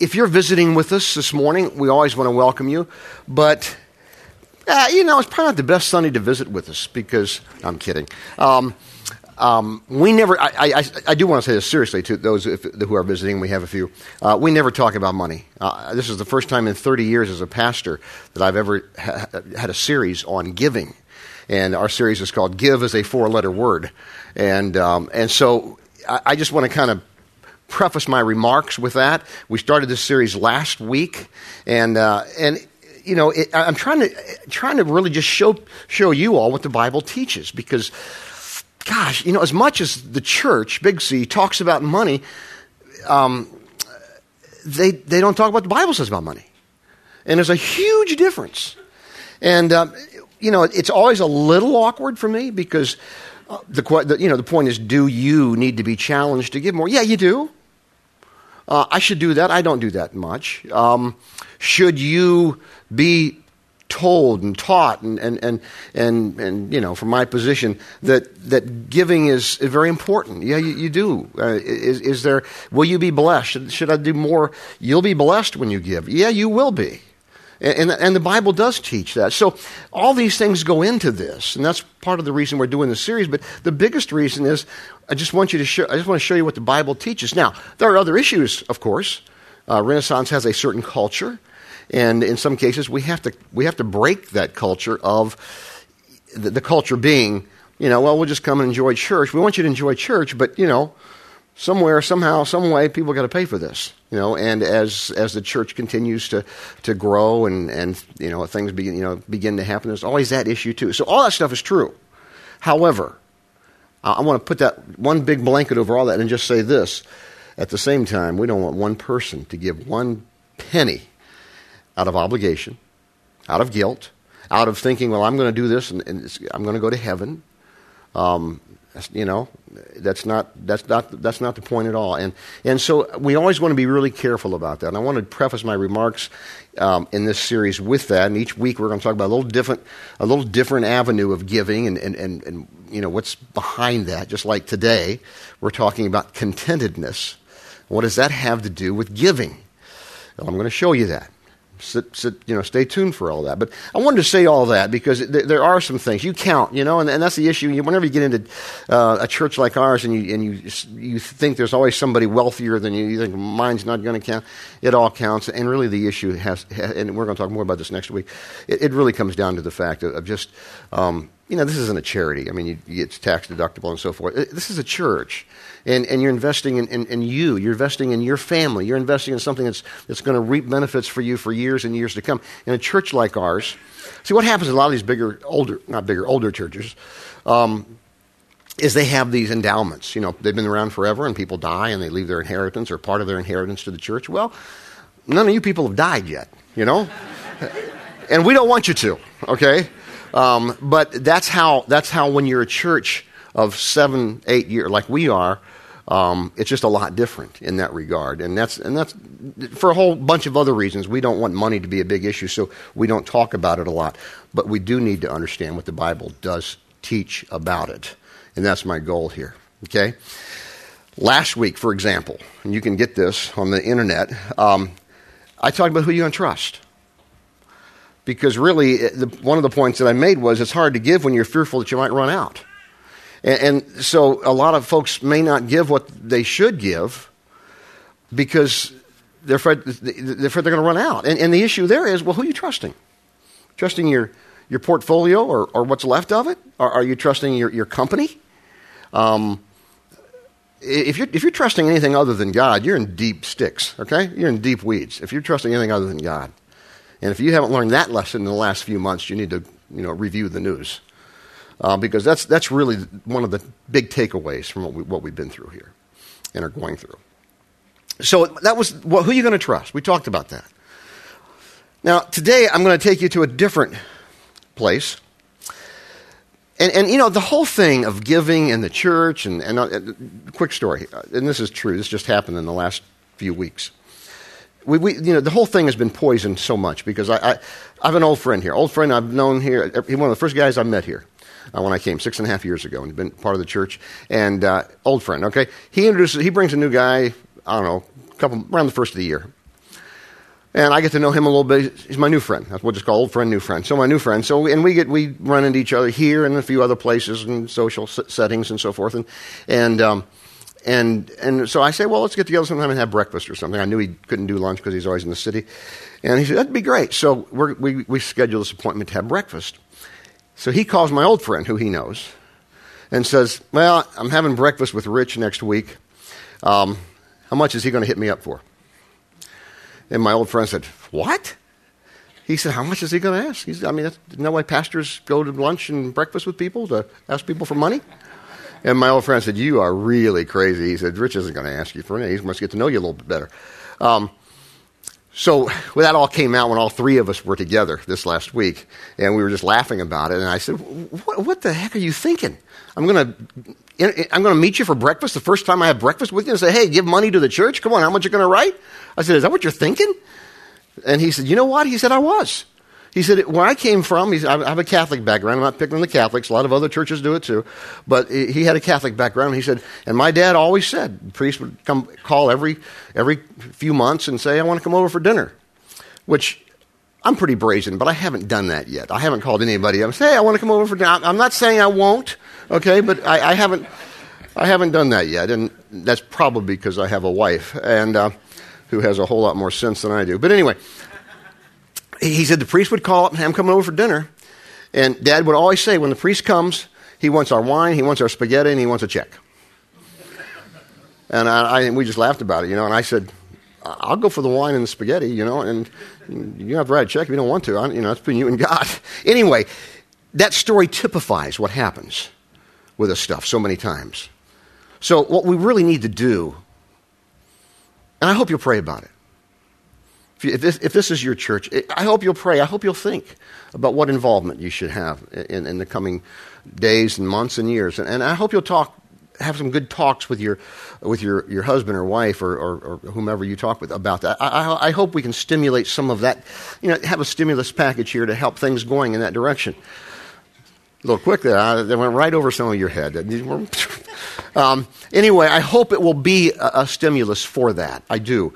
if you're visiting with us this morning, we always want to welcome you. But, uh, you know, it's probably not the best Sunday to visit with us because, I'm kidding. Um, um, we never, I, I, I, do want to say this seriously to those who are visiting. We have a few. Uh, we never talk about money. Uh, this is the first time in 30 years as a pastor that I've ever ha- had a series on giving. And our series is called Give as a Four Letter Word. And, um, and so I, I just want to kind of preface my remarks with that. We started this series last week. And, uh, and you know, it, I'm trying to, trying to really just show, show you all what the Bible teaches because gosh, you know, as much as the church, Big C, talks about money, um, they, they don't talk about what the Bible says about money. And there's a huge difference. And, um, you know, it's always a little awkward for me because uh, the, the, you know, the point is do you need to be challenged to give more? Yeah, you do. Uh, I should do that. I don't do that much. Um, should you be told and taught and, and, and, and, and, you know, from my position, that, that giving is very important. Yeah, you, you do. Uh, is, is there, will you be blessed? Should, should I do more? You'll be blessed when you give. Yeah, you will be. And, and, the Bible does teach that. So all these things go into this, and that's part of the reason we're doing this series. But the biggest reason is I just want you to show, I just want to show you what the Bible teaches. Now, there are other issues, of course. Uh, Renaissance has a certain culture. And in some cases, we have to, we have to break that culture of the, the culture being, you know, well, we'll just come and enjoy church. We want you to enjoy church, but, you know, somewhere, somehow, some way, people got to pay for this. You know, and as as the church continues to to grow and and you know things begin you know begin to happen, there's always that issue too. So all that stuff is true. However, I want to put that one big blanket over all that and just say this: at the same time, we don't want one person to give one penny out of obligation, out of guilt, out of thinking, well, I'm going to do this and, and I'm going to go to heaven. Um, you know, that's not, that's, not, that's not the point at all. And, and so we always want to be really careful about that. And I want to preface my remarks um, in this series with that. And each week we're going to talk about a little different, a little different avenue of giving and, and, and, and you know, what's behind that. Just like today, we're talking about contentedness. What does that have to do with giving? Well, I'm going to show you that sit, sit, you know, stay tuned for all that. But I wanted to say all that because th- there are some things you count, you know, and, and that's the issue. You, Whenever you get into uh, a church like ours and you and you you think there's always somebody wealthier than you, you think mine's not going to count. It all counts, and really the issue has, and we're going to talk more about this next week. It, it really comes down to the fact of, of just. Um, you know, this isn't a charity. I mean, you, it's tax deductible and so forth. This is a church and, and you're investing in, in, in, you. You're investing in your family. You're investing in something that's, that's going to reap benefits for you for years and years to come. In a church like ours, see what happens in a lot of these bigger, older, not bigger, older churches, um, is they have these endowments. You know, they've been around forever and people die and they leave their inheritance or part of their inheritance to the church. Well, none of you people have died yet, you know? and we don't want you to, okay? Um, but that's how, that's how when you're a church of seven, eight years, like we are, um, it's just a lot different in that regard. And that's, and that's for a whole bunch of other reasons. We don't want money to be a big issue, so we don't talk about it a lot. But we do need to understand what the Bible does teach about it. And that's my goal here. Okay? Last week, for example, and you can get this on the internet, um, I talked about who you're going to trust. Because really, the, one of the points that I made was it's hard to give when you're fearful that you might run out. And, and so a lot of folks may not give what they should give because they're afraid they're, afraid they're going to run out. And, and the issue there is well, who are you trusting? Trusting your, your portfolio or, or what's left of it? Or are you trusting your, your company? Um, if you're, if you're trusting anything other than God, you're in deep sticks, okay? You're in deep weeds. If you're trusting anything other than God. And if you haven't learned that lesson in the last few months, you need to you know, review the news uh, because that's, that's really one of the big takeaways from what, we, what we've been through here and are going through. So that was well, who are you going to trust? We talked about that. Now, today I'm going to take you to a different place. And, and you know, the whole thing of giving in the church, and, and uh, quick story, and this is true, this just happened in the last few weeks. We, we, you know, the whole thing has been poisoned so much because I, I, I have an old friend here. Old friend I've known here, He's one of the first guys I met here uh, when I came six and a half years ago and been part of the church. And uh, old friend, okay, he introduces, he brings a new guy. I don't know, a couple around the first of the year, And I get to know him a little bit. He's my new friend. That's what it's called, old friend, new friend. So my new friend. So and we get we run into each other here and a few other places and social settings and so forth. And and um, and and so I say, well, let's get together sometime and have breakfast or something. I knew he couldn't do lunch because he's always in the city. And he said that'd be great. So we we schedule this appointment to have breakfast. So he calls my old friend, who he knows, and says, "Well, I'm having breakfast with Rich next week. Um, how much is he going to hit me up for?" And my old friend said, What? He said, How much is he going to ask? He's, I mean, that's, isn't why pastors go to lunch and breakfast with people to ask people for money? And my old friend said, You are really crazy. He said, Rich isn't going to ask you for anything. He must get to know you a little bit better. Um, so well, that all came out when all three of us were together this last week, and we were just laughing about it. And I said, "What, the heck are you thinking? I'm to I'm going to meet you for breakfast the first time I have breakfast with you and say, hey, give money to the church. Come on, how much are you going to write? I said, Is that what you're thinking? And he said, You know what? He said, I was. He said, Where I came from, I have a Catholic background. I'm not picking on the Catholics. A lot of other churches do it too. But he had a Catholic background. He said, And my dad always said, the priest would come call every, every few months and say, I want to come over for dinner. Which I'm pretty brazen, but I haven't done that yet. I haven't called anybody I'm say, Hey, I want to come over for dinner. I'm not saying I won't, okay, but I, I haven't. I haven't done that yet, and that's probably because I have a wife. And uh, who has a whole lot more sense than I do. But anyway, he said the priest would call up and have him come over for dinner. And dad would always say, when the priest comes, he wants our wine, he wants our spaghetti, and he wants a check. And I, I, we just laughed about it, you know. And I said, I'll go for the wine and the spaghetti, you know, and you have to write a check if you don't want to. I, you know, it's between you and God. Anyway, that story typifies what happens with this stuff so many times. So, what we really need to do and I hope you'll pray about it. If, you, if, this, if this, is your church, I hope you'll pray. I hope you'll think about what involvement you should have in, in the coming days and months and years. And, and, I hope you'll talk, have some good talks with your, with your, your husband or wife or, or, or whomever you talk with about that. I, I, I hope we can stimulate some of that, you know, have a stimulus package here to help things going in that direction. A little quick there. I, they went right over some of your head. um, anyway, I hope it will be a, a stimulus for that. I do.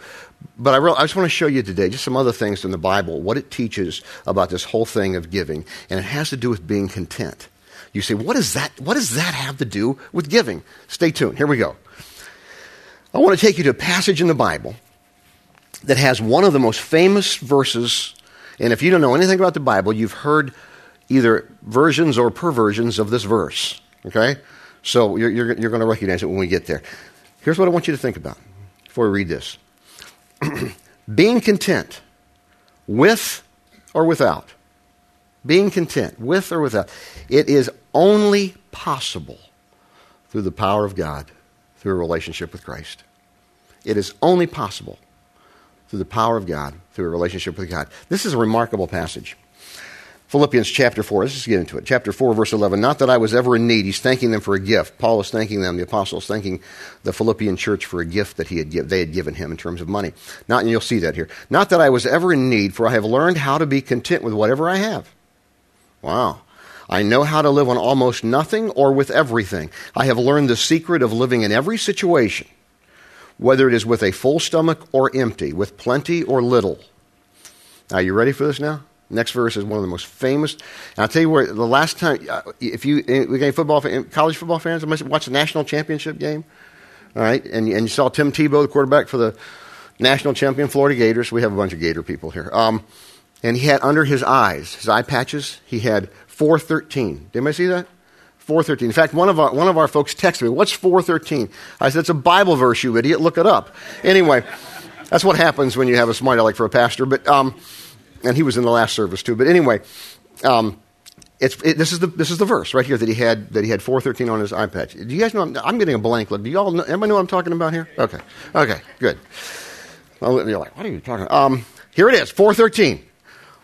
But I, I just want to show you today just some other things in the Bible, what it teaches about this whole thing of giving. And it has to do with being content. You say, what, is that, what does that have to do with giving? Stay tuned. Here we go. I want to take you to a passage in the Bible that has one of the most famous verses. And if you don't know anything about the Bible, you've heard either versions or perversions of this verse. Okay? So you're, you're, you're going to recognize it when we get there. Here's what I want you to think about before we read this being content with or without. Being content with or without. It is only possible through the power of God, through a relationship with Christ. It is only possible through the power of God, through a relationship with God. This is a remarkable passage. Philippians chapter 4. Let's just get into it. Chapter 4, verse 11. Not that I was ever in need. He's thanking them for a gift. Paul is thanking them, the apostles, thanking the Philippian church for a gift that he had they had given him in terms of money. Not, and you'll see that here. Not that I was ever in need, for I have learned how to be content with whatever I have. Wow. I know how to live on almost nothing or with everything. I have learned the secret of living in every situation, whether it is with a full stomach or empty, with plenty or little. Are you ready for this now? Next verse is one of the most famous. And I'll tell you where the last time, uh, if you, eh, got football, college football fans, I must watch the national championship game, all right, and, and you saw Tim Tebow, the quarterback for the national champion Florida Gators. We have a bunch of Gator people here. Um, and he had under his eyes, his eye patches, he had 413. Did anybody see that? 413. In fact, one of our, one of our folks texted me, What's 413? I said, It's a Bible verse, you idiot. Look it up. Anyway, that's what happens when you have a smart aleck for a pastor. But um, and he was in the last service too. But anyway, um, it's, it, this is the this is the verse right here that he had that he had 413 on his iPad. Do you guys know? I'm, I'm getting a blank look. Do you all know, anybody know what I'm talking about here? Okay, okay, good. Well, you're like, what are you talking? About? Um, here it is, 413.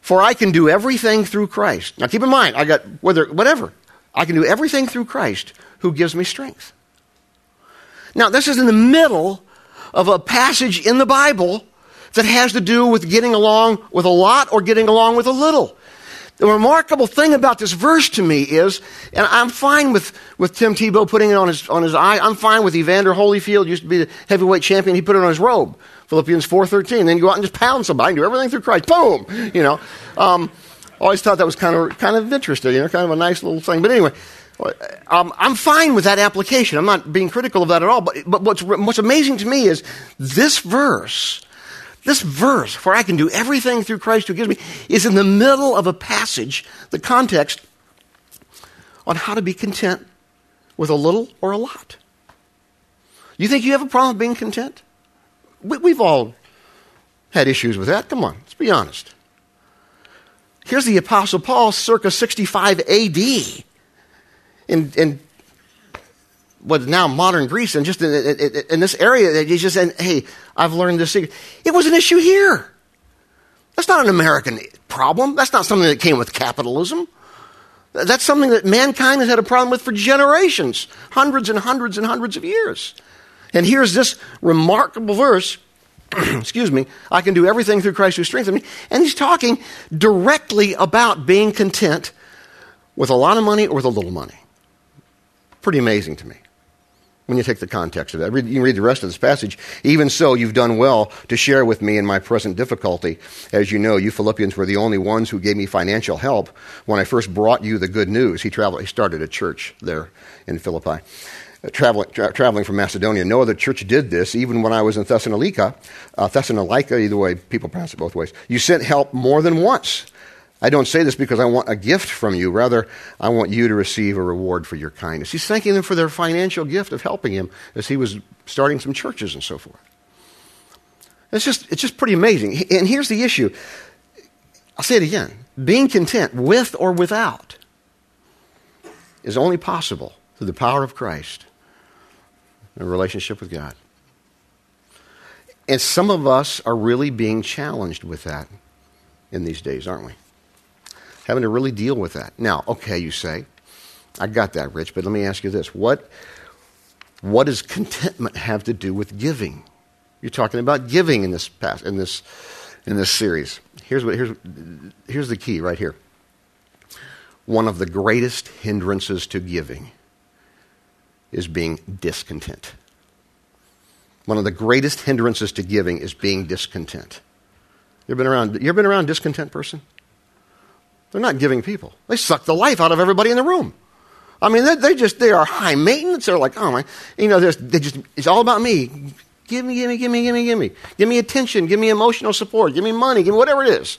For I can do everything through Christ. Now keep in mind, I got whether whatever I can do everything through Christ who gives me strength. Now this is in the middle of a passage in the Bible that has to do with getting along with a lot or getting along with a little. The remarkable thing about this verse to me is, and I'm fine with, with Tim Tebow putting it on his, on his eye. I'm fine with Evander Holyfield, used to be the heavyweight champion. He put it on his robe. Philippians 4.13. Then you go out and just pound somebody and do everything through Christ. Boom! You know. Um, always thought that was kind of, kind of interesting, you know, kind of a nice little thing. But anyway, um, I'm fine with that application. I'm not being critical of that at all. But, but what's, what's amazing to me is this verse, this verse, for I can do everything through Christ who gives me, is in the middle of a passage, the context on how to be content with a little or a lot. You think you have a problem being content? We, have all had issues with that. Come on, let's be honest. Here's the Apostle Paul, circa 65 AD in, in what is now modern Greece and just in, in, in this area, he's just saying, hey, I've learned this secret. It was an issue here. That's not an American problem. That's not something that came with capitalism. That's something that mankind has had a problem with for generations, hundreds and hundreds and hundreds of years. And here's this remarkable verse excuse me, I can do everything through Christ who strengthens me. And he's talking directly about being content with a lot of money or with a little money. Pretty amazing to me when you take the context of that. You read the rest of this passage. Even so, you've done well to share with me in my present difficulty. As you know, you Philippians were the only ones who gave me financial help when I first brought you the good news. He, traveled, he started a church there in Philippi. Uh, traveling, tra- traveling from Macedonia. No other church did this, even when I was in Thessalonica. Uh, Thessalonica, either way, people pronounce it both ways. You sent help more than once. I don't say this because I want a gift from you. Rather, I want you to receive a reward for your kindness. He's thanking them for their financial gift of helping him as he was starting some churches and so forth. It's just, it's just pretty amazing. And here's the issue I'll say it again being content with or without is only possible through the power of Christ and a relationship with God. And some of us are really being challenged with that in these days, aren't we? Having to really deal with that. Now, okay, you say, I got that, Rich, but let me ask you this. What, what does contentment have to do with giving? You're talking about giving in this, past, in this, in this series. Here's, what, here's, here's the key right here. One of the greatest hindrances to giving is being discontent. One of the greatest hindrances to giving is being discontent. You ever been around, you ever been around discontent person? They're not giving people. They suck the life out of everybody in the room. I mean, they, they just, they are high maintenance. They're like, oh my, you know, they just, it's all about me. Give me, give me, give me, give me, give me. Give me attention. Give me emotional support. Give me money. Give me whatever it is.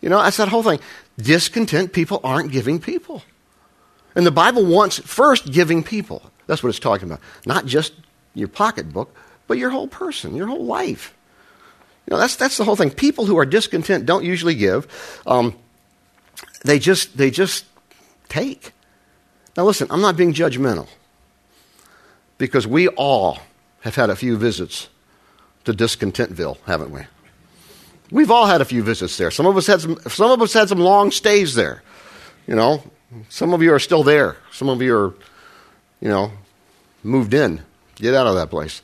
You know, that's that whole thing. Discontent people aren't giving people. And the Bible wants first giving people. That's what it's talking about. Not just your pocketbook, but your whole person, your whole life. You know, that's, that's the whole thing. People who are discontent don't usually give. Um, they just, they just take. Now, listen, I'm not being judgmental because we all have had a few visits to Discontentville, haven't we? We've all had a few visits there. Some of us had some, some of us had some long stays there. You know, some of you are still there. Some of you are, you know, moved in. Get out of that place.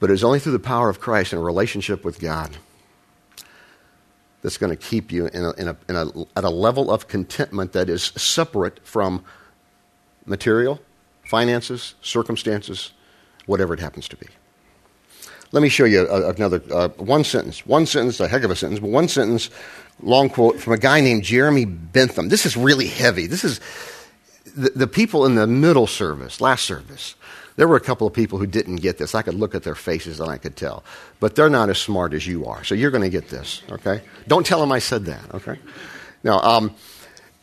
But it's only through the power of Christ and a relationship with God that's going to keep you in a, in a, in a, at a level of contentment that is separate from material, finances, circumstances, whatever it happens to be. Let me show you another uh, one sentence. One sentence, a heck of a sentence, but one sentence, long quote from a guy named Jeremy Bentham. This is really heavy. This is the, the people in the middle service, last service there were a couple of people who didn't get this. I could look at their faces and I could tell. But they're not as smart as you are. So you're going to get this, okay? Don't tell them I said that, okay? Now, um,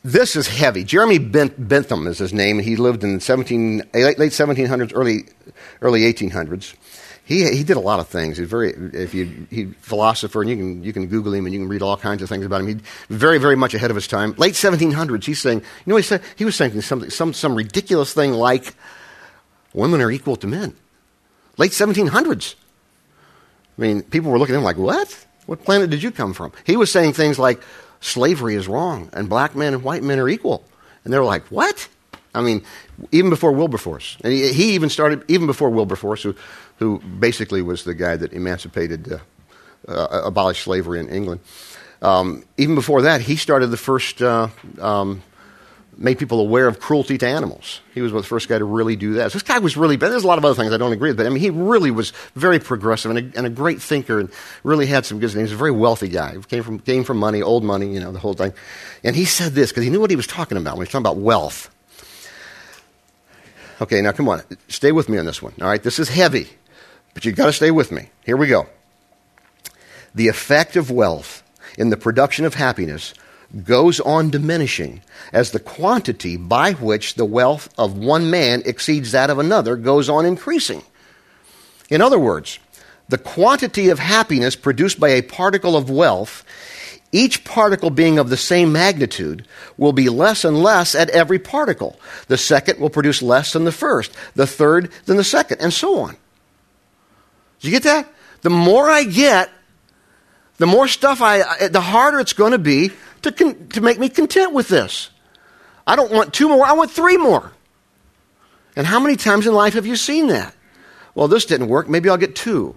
this is heavy. Jeremy Bentham is his name. He lived in 17, late, late 1700s, early, early 1800s. He, he did a lot of things. He's very, if you, he philosopher, and you can, you can Google him and you can read all kinds of things about him. He's very, very much ahead of his time. Late 1700s, he's saying, you know, he said he was saying something, some, some ridiculous thing like, women are equal to men. Late 1700s. I mean, people were looking at him like, what? What planet did you come from? He was saying things like, slavery is wrong, and black men and white men are equal. And they were like, what? I mean, even before Wilberforce. And he, he even started, even before Wilberforce, who, who basically was the guy that emancipated, uh, uh, abolished slavery in England. Um, even before that, he started the first, uh, um, made people aware of cruelty to animals. He was the first guy to really do that. So this guy was really, there's a lot of other things I don't agree with, but I mean, he really was very progressive and a, and a great thinker and really had some good things. He was a very wealthy guy. He came from, came from money, old money, you know, the whole thing. And he said this because he knew what he was talking about when he was talking about wealth. Okay, now come on. Stay with me on this one. All right, this is heavy, but you've got to stay with me. Here we go. The effect of wealth in the production of happiness goes on diminishing as the quantity by which the wealth of one man exceeds that of another goes on increasing. In other words, the quantity of happiness produced by a particle of wealth, each particle being of the same magnitude, will be less and less at every particle. The second will produce less than the first, the third than the second, and so on. Do you get that? The more I get, the more stuff I, the harder it's going to be to, con- to make me content with this. I don't want two more, I want three more. And how many times in life have you seen that? Well, this didn't work, maybe I'll get two.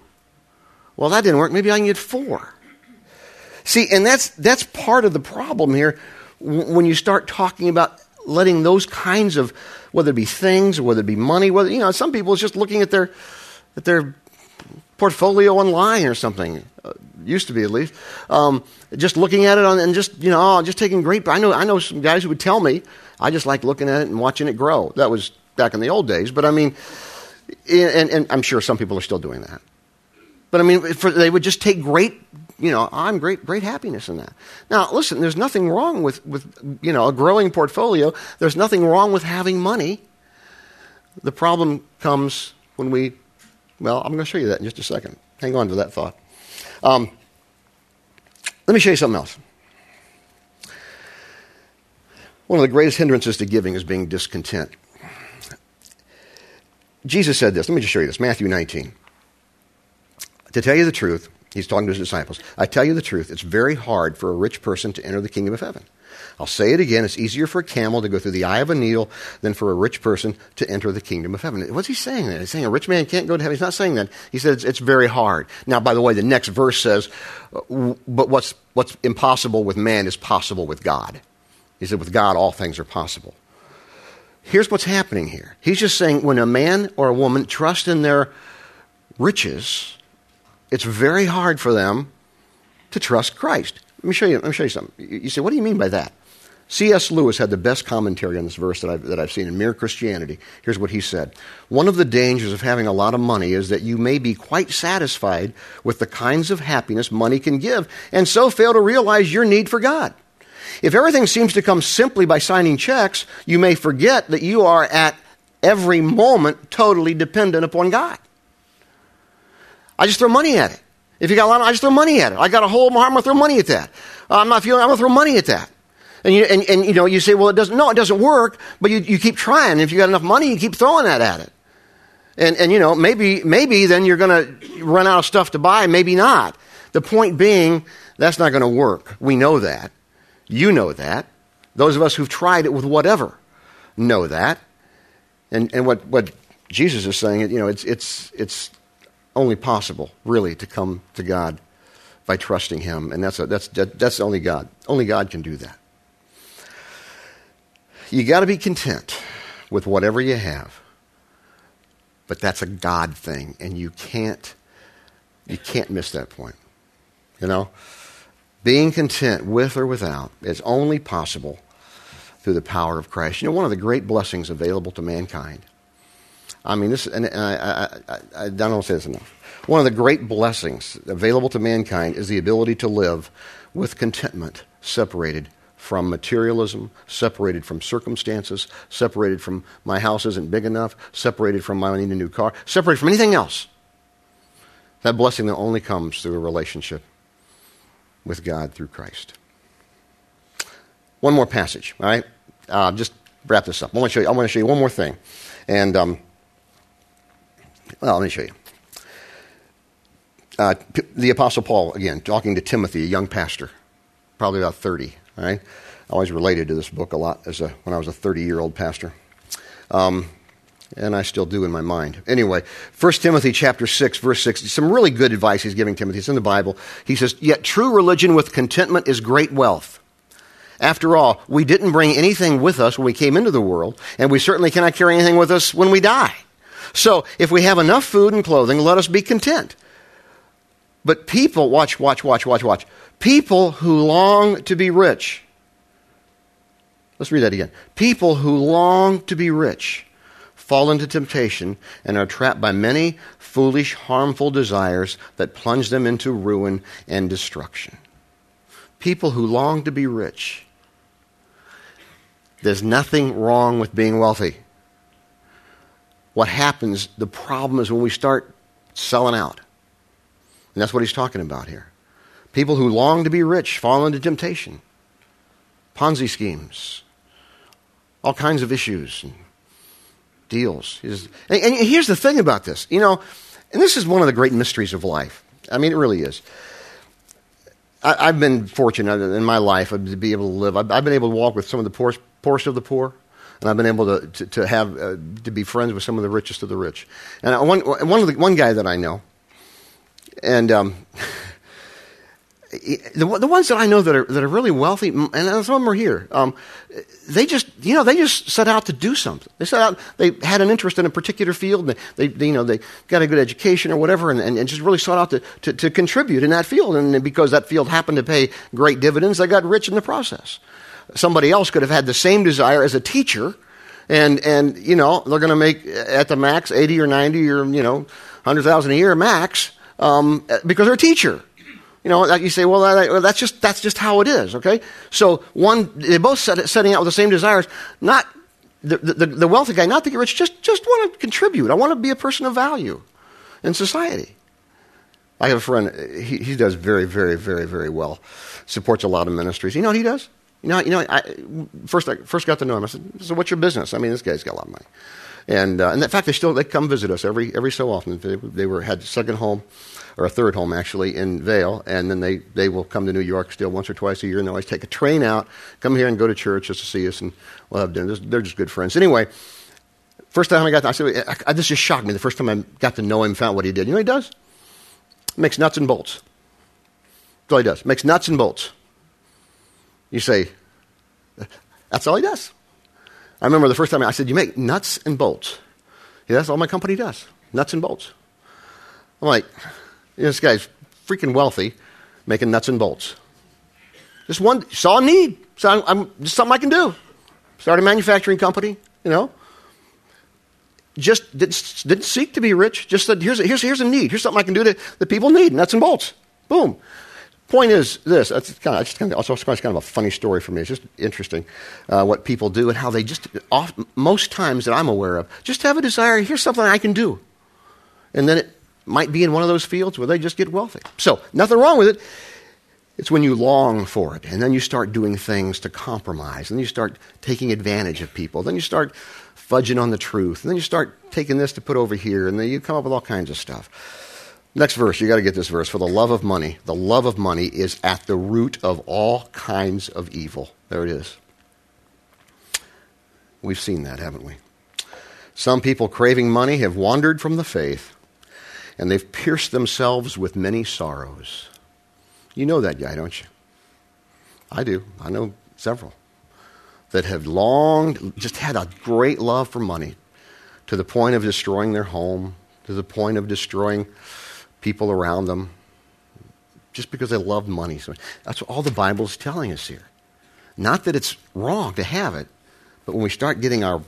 Well, that didn't work, maybe I can get four. See, and that's, that's part of the problem here when you start talking about letting those kinds of, whether it be things or whether it be money, whether, you know, some people is just looking at their, at their portfolio online or something. Uh, used to be at least. Um, just looking at it on, and just you know, oh, just taking great. I know I know some guys who would tell me I just like looking at it and watching it grow. That was back in the old days, but I mean, and, and I'm sure some people are still doing that. But I mean, for, they would just take great, you know, I'm great, great happiness in that. Now, listen, there's nothing wrong with, with, you know, a growing portfolio. There's nothing wrong with having money. The problem comes when we well, I'm going to show you that in just a second. Hang on to that thought. Um, let me show you something else. One of the greatest hindrances to giving is being discontent. Jesus said this. Let me just show you this Matthew 19. To tell you the truth, he's talking to his disciples. I tell you the truth, it's very hard for a rich person to enter the kingdom of heaven. I'll say it again. It's easier for a camel to go through the eye of a needle than for a rich person to enter the kingdom of heaven. What's he saying there? He's saying a rich man can't go to heaven. He's not saying that. He says it's, it's very hard. Now, by the way, the next verse says, but what's, what's impossible with man is possible with God. He said, with God, all things are possible. Here's what's happening here. He's just saying when a man or a woman trust in their riches, it's very hard for them to trust Christ. Let me show you, let me show you something. You say, what do you mean by that? C.S. Lewis had the best commentary on this verse that I've, that I've seen in Mere Christianity. Here's what he said One of the dangers of having a lot of money is that you may be quite satisfied with the kinds of happiness money can give, and so fail to realize your need for God. If everything seems to come simply by signing checks, you may forget that you are at every moment totally dependent upon God. I just throw money at it. If you got a lot, of, I just throw money at it. I got a hole in my heart, I'm to throw money at that. I'm not feeling, I'm to throw money at that. And you, and, and, you know, you say, well, it doesn't, no, it doesn't work, but you, you keep trying. If you got enough money, you keep throwing that at it. And, and you know, maybe, maybe then you're to run out of stuff to buy, maybe not. The point being, that's not going to work. We know that. You know that. Those of us who've tried it with whatever know that. And, and what, what Jesus is saying, you know, it's, it's, it's only possible, really, to come to God by trusting Him. And that's, a, that's, that's only God. Only God can do that. You got to be content with whatever you have. But that's a God thing, and you can't you can't miss that point. You know? Being content with or without is only possible through the power of Christ. You know, one of the great blessings available to mankind. I mean, this, and I, I, I, I don't say this enough. One of the great blessings available to mankind is the ability to live with contentment separated from materialism, separated from circumstances, separated from my house isn't big enough, separated from I need a new car, separated from anything else. That blessing that only comes through a relationship with God through Christ. One more passage, all right? Uh, just wrap this up. I want to show you, I want to show you one more thing. And, um, well, let me show you. Uh, the Apostle Paul, again, talking to Timothy, a young pastor, probably about 30. Right? I always related to this book a lot as a, when I was a 30 year old pastor. Um, And I still do in my mind. Anyway, 1 Timothy chapter 6, verse 6, some really good advice he's giving Timothy. It's in the Bible. He says, Yet true religion with contentment is great wealth. After all, we didn't bring anything with us when we came into the world, and we certainly cannot carry anything with us when we die. So, if we have enough food and clothing, let us be content. But people, watch, watch, watch, watch, watch. People who long to be rich. Let's read that again. People who long to be rich fall into temptation and are trapped by many foolish, harmful desires that plunge them into ruin and destruction. People who long to be rich. There's nothing wrong with being wealthy. What happens, the problem is when we start selling out. And that's what he's talking about here. People who long to be rich fall into temptation, Ponzi schemes, all kinds of issues and deals. And, here's the thing about this, you know, and this is one of the great mysteries of life. I mean, it really is. I, have been fortunate in my life to be able to live. I've, I've been able to walk with some of the poorest, poorest of the poor, and I've been able to, to, to have uh, to be friends with some of the richest of the rich. And one, one, of the, one guy that I know, and um, the, the ones that I know that are, that are really wealthy, and some of them are here, um, they just, you know, they just set out to do something. They set out, they had an interest in a particular field, and they, they you know, they got a good education or whatever, and, and, and just really sought out to, to, to, contribute in that field. And because that field happened to pay great dividends, they got rich in the process. Somebody else could have had the same desire as a teacher, and, and you know, they're going to make at the max 80 or 90 or, you know, 100,000 a year max um, because they're a teacher. You know, you say, well, that, that's just that's just how it is. Okay, so one, they're both set, setting out with the same desires. Not the, the, the wealthy guy, not to get rich, just just want to contribute. I want to be a person of value in society. I have a friend. He, he does very, very, very, very well. Supports a lot of ministries. You know what he does? You know, you know. I first I first got to know him. I said, "So what's your business?" I mean, this guy's got a lot of money, and uh, and in fact, they still they come visit us every every so often. They, they were had second home or a third home actually in Vail, and then they, they will come to New York still once or twice a year, and they always take a train out, come here and go to church just to see us, and we'll have dinner. They're just good friends. Anyway, first time I got, to, I said, I, I, this just shocked me. The first time I got to know him, found what he did. You know what he does? Makes nuts and bolts. That's all he does. Makes nuts and bolts. You say, that's all he does. I remember the first time I said, You make nuts and bolts. Yeah, that's all my company does nuts and bolts. I'm like, this guy's freaking wealthy, making nuts and bolts. Just one, saw a need. So I'm, just something I can do. Start a manufacturing company, you know. Just didn't, didn't seek to be rich. Just said, here's a, here's, here's a need. Here's something I can do that, that people need. Nuts and bolts. Boom. Point is this. It's kind of, it's kind of, also kind of a funny story for me. It's just interesting uh, what people do and how they just, off, most times that I'm aware of, just have a desire. Here's something I can do. And then it might be in one of those fields where they just get wealthy. So, nothing wrong with it. It's when you long for it, and then you start doing things to compromise, and you start taking advantage of people, then you start fudging on the truth, and then you start taking this to put over here, and then you come up with all kinds of stuff. Next verse, you got to get this verse. For the love of money, the love of money is at the root of all kinds of evil. There it is. We've seen that, haven't we? Some people craving money have wandered from the faith and they've pierced themselves with many sorrows. You know that guy, don't you? I do. I know several that have longed, just had a great love for money to the point of destroying their home, to the point of destroying people around them, just because they love money. So that's what all the Bible is telling us here. Not that it's wrong to have it, but when we start getting our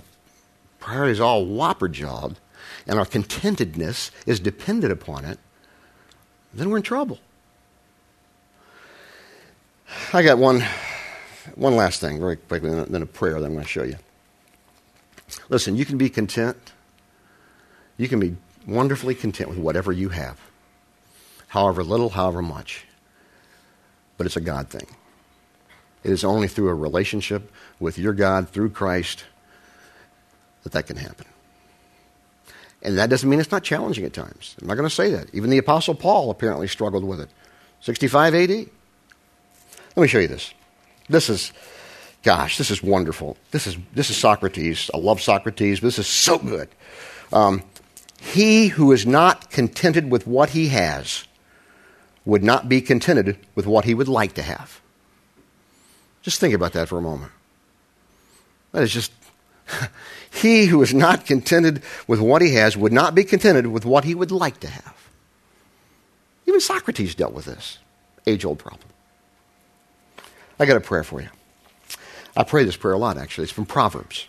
priorities all whopper jobbed, and our contentedness is dependent upon it, then we're in trouble. I got one, one last thing, very quickly, then a prayer that I'm going to show you. Listen, you can be content. You can be wonderfully content with whatever you have, however little, however much. But it's a God thing. It is only through a relationship with your God, through Christ, that that can happen. And that doesn't mean it's not challenging at times. I'm not going to say that. Even the Apostle Paul apparently struggled with it. 65 AD. Let me show you this. This is Gosh, this is wonderful. This is, this is Socrates. I love Socrates, but this is so good. Um, he who is not contented with what he has would not be contented with what he would like to have. Just think about that for a moment. That is just. he who is not contented with what he has would not be contented with what he would like to have. Even Socrates dealt with this age old problem. I got a prayer for you. I pray this prayer a lot, actually. It's from Proverbs.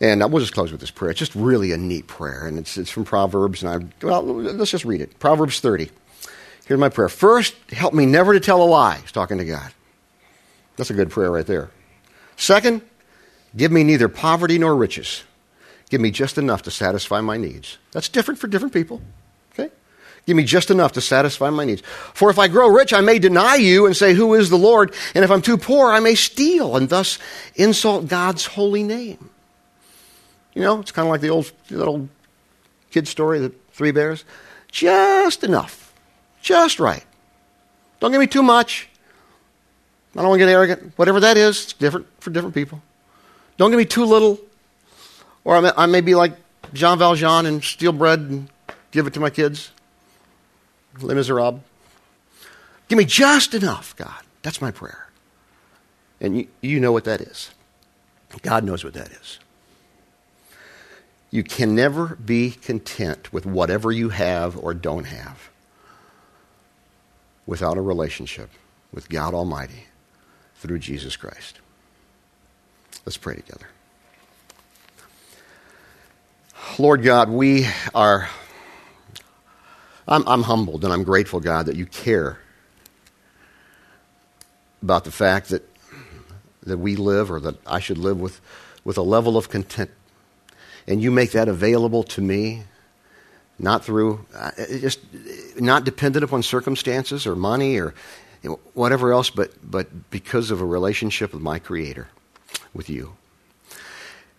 And uh, I will just close with this prayer. It's just really a neat prayer. And it's, it's from Proverbs. And I, well, let's just read it. Proverbs 30. Here's my prayer. First, help me never to tell a lie. He's talking to God. That's a good prayer right there. Second, give me neither poverty nor riches. Give me just enough to satisfy my needs. That's different for different people. Okay? Give me just enough to satisfy my needs. For if I grow rich, I may deny you and say, Who is the Lord? And if I'm too poor, I may steal and thus insult God's holy name. You know, it's kind of like the old little kid story, the three bears. Just enough. Just right. Don't give me too much. I don't want to get arrogant. Whatever that is, it's different for different people. Don't give me too little. Or I may, I may be like Jean Valjean and steal bread and give it to my kids. Les Miserables. Give me just enough, God. That's my prayer. And you, you know what that is. God knows what that is. You can never be content with whatever you have or don't have without a relationship with God Almighty through Jesus Christ. Let's pray together. Lord God, we are, I'm, I'm, humbled and I'm grateful, God, that you care about the fact that, that we live or that I should live with, with a level of content. And you make that available to me, not through, uh, just not dependent upon circumstances or money or whatever else, but, but because of a relationship with my Creator, with you.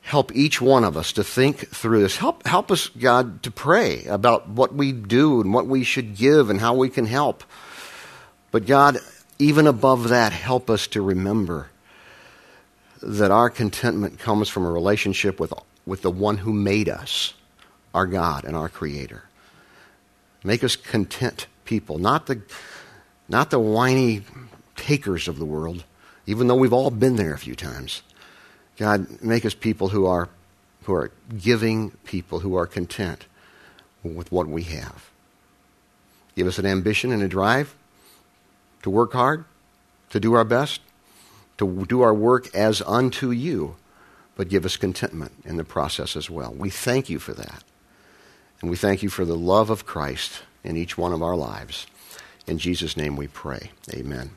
Help each one of us to think through this. Help, help us, God, to pray about what we do and what we should give and how we can help. But, God, even above that, help us to remember that our contentment comes from a relationship with, with the one who made us, our God and our Creator. Make us content people, not the not the whiny takers of the world, even though we've all been there a few times. God, make us people who are, who are giving people, who are content with what we have. Give us an ambition and a drive to work hard, to do our best, to do our work as unto you, but give us contentment in the process as well. We thank you for that. And we thank you for the love of Christ in each one of our lives. In Jesus' name we pray. Amen.